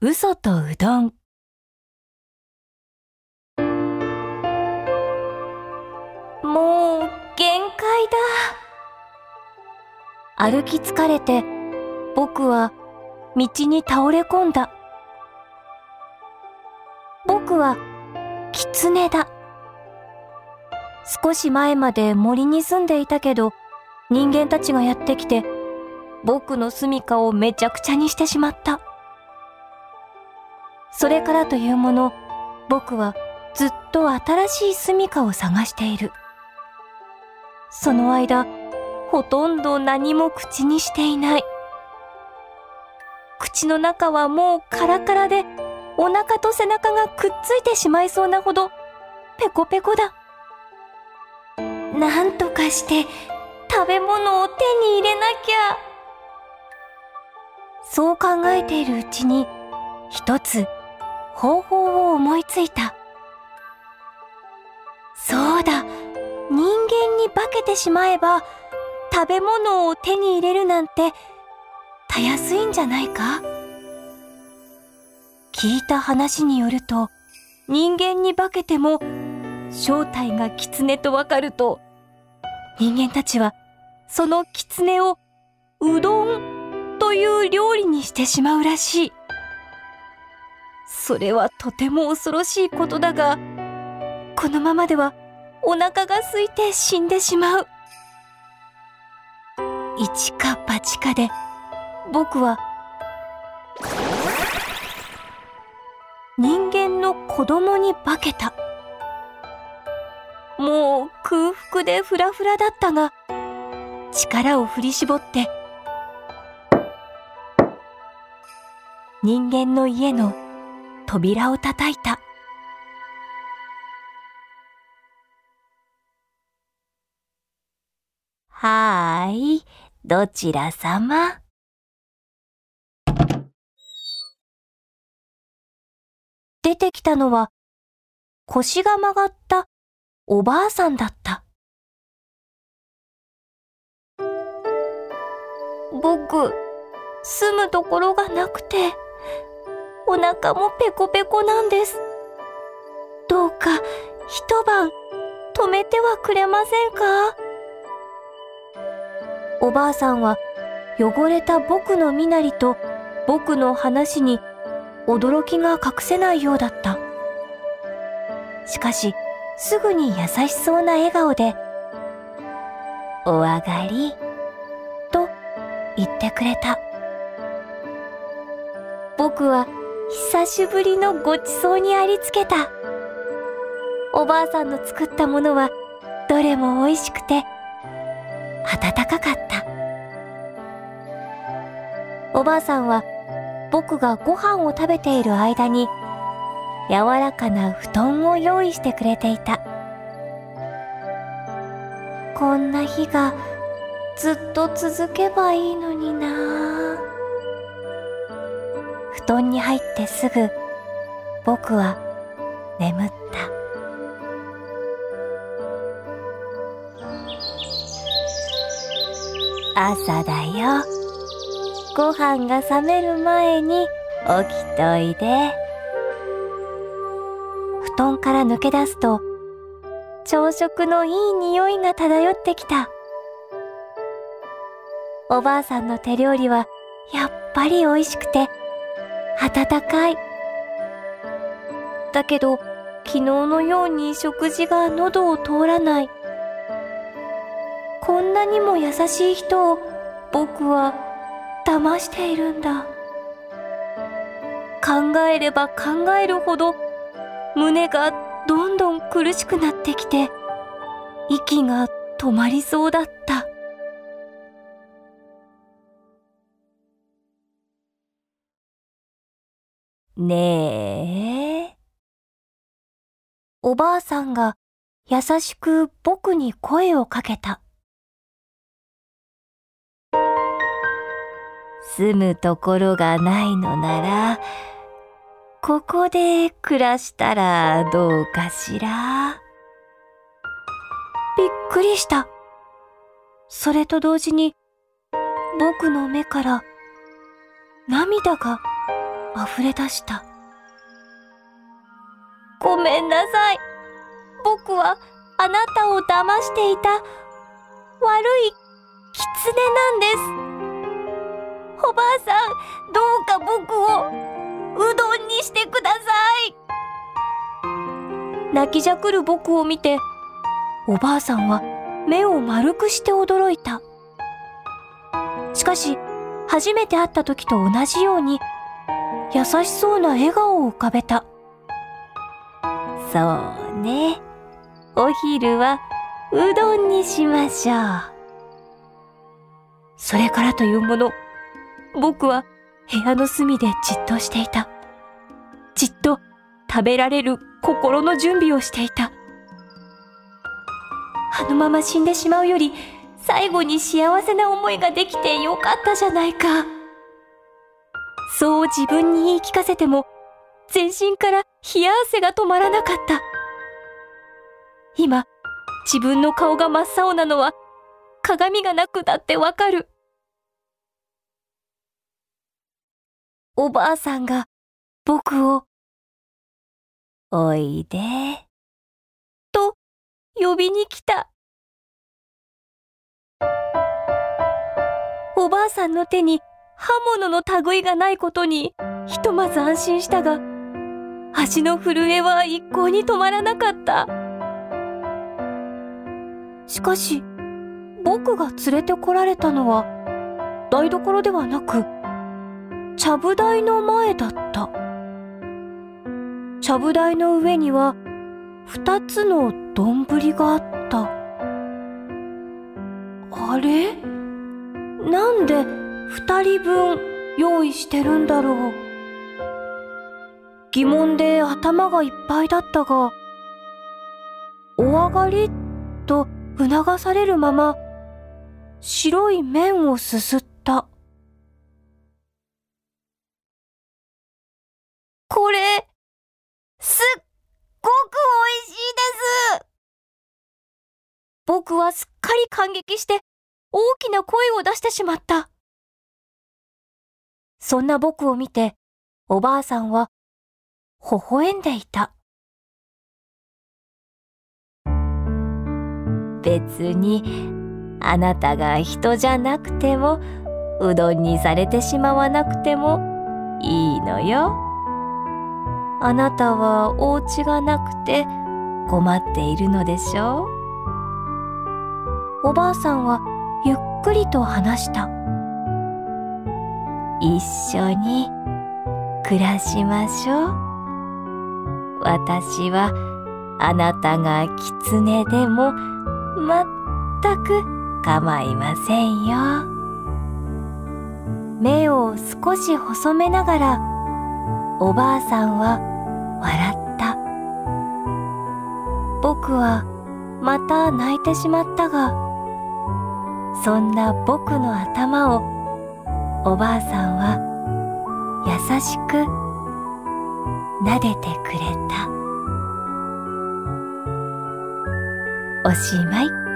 嘘とうどん。もう限界だ。歩き疲れて僕は道に倒れ込んだ。僕は狐だ。少し前まで森に住んでいたけど人間たちがやってきて僕の住処をめちゃくちゃにしてしまった。それからというもの僕はずっと新しい住処を探している。その間ほとんど何も口にしていない。口の中はもうカラカラでお腹と背中がくっついてしまいそうなほどペコペコだ。なんとかして食べ物を手に入れなきゃ。そう考えているうちに一つ方法を思いついた。そうだ。人間に化けてしまえば食べ物を手に入れるなんてたやすいんじゃないか？聞いた話によると人間に化けても正体が狐とわかると人間たちはその狐をうどんという料理にしてしまうらしい。それはとても恐ろしいことだがこのままではお腹が空いて死んでしまう。一か八かで僕は人間の子供に化けた。もう空腹でフラフラだったが力を振り絞って人間の家の扉を叩いた。はーい、どちら様？出てきたのは腰が曲がったおばあさんだった。僕、住むところがなくて、お腹もペコペコなんです。どうか一晩止めてはくれませんか？おばあさんは汚れた僕の身なりと僕の話に驚きが隠せないようだった。しかし、すぐに優しそうな笑顔で、お上がり、と言ってくれた。僕は久しぶりのごちそうにありつけた。おばあさんの作ったものはどれも美味しくて温かかった。おばあさんは僕がご飯を食べている間に柔らかな布団を用意してくれていた。こんな日がずっと続けばいいのにな布団に入ってすぐ僕は眠った。朝だよ。ご飯が冷める前に起きといで。布団から抜け出すと朝食のいい匂いが漂ってきた。おばあさんの手料理はやっぱり美味しくて温かい。だけど昨日のように食事が喉を通らない。こんなにも優しい人を僕は騙しているんだ。考えれば考えるほど胸がどんどん苦しくなってきて、息が止まりそうだった。ねえ。おばあさんが優しく僕に声をかけた。住むところがないのなら、ここで暮らしたらどうかしらびっくりした。それと同時に僕の目から涙が溢れ出した。ごめんなさい。僕はあなたを騙していた悪い狐なんです。おばあさん、どうか僕をうどんにしてください。泣きじゃくる僕を見て、おばあさんは目を丸くして驚いた。しかし、初めて会った時と同じように、優しそうな笑顔を浮かべた。そうね。お昼はうどんにしましょう。それからというもの、僕は部屋の隅でじっとしていた。じっと食べられる心の準備をしていた。あのまま死んでしまうより、最後に幸せな思いができてよかったじゃないか。そう自分に言い聞かせても、全身から冷や汗が止まらなかった。今、自分の顔が真っ青なのは、鏡がなくだってわかる。おばあさんが僕を、おいで、と呼びに来た。おばあさんの手に刃物の類がないことにひとまず安心したが、足の震えは一向に止まらなかった。しかし、僕が連れてこられたのは台所ではなく、ちゃぶ台の前だった。ちゃぶ台の上には二つの丼があった。あれ？なんで二人分用意してるんだろう疑問で頭がいっぱいだったが、お上がりと促されるまま、白い麺をすすった。これ、すっごく美味しいです僕はすっかり感激して大きな声を出してしまった。そんな僕を見て、おばあさんは、微笑んでいた。別に、あなたが人じゃなくても、うどんにされてしまわなくてもいいのよ。あなたはお家がなくて困っているのでしょうおばあさんはゆっくりと話した。一緒に暮らしましょう。私はあなたが狐でも全く構いませんよ。目を少し細めながらおばあさんは笑った。僕はまた泣いてしまったが、そんな僕の頭をおばあさんは優しく撫でてくれた。おしまい。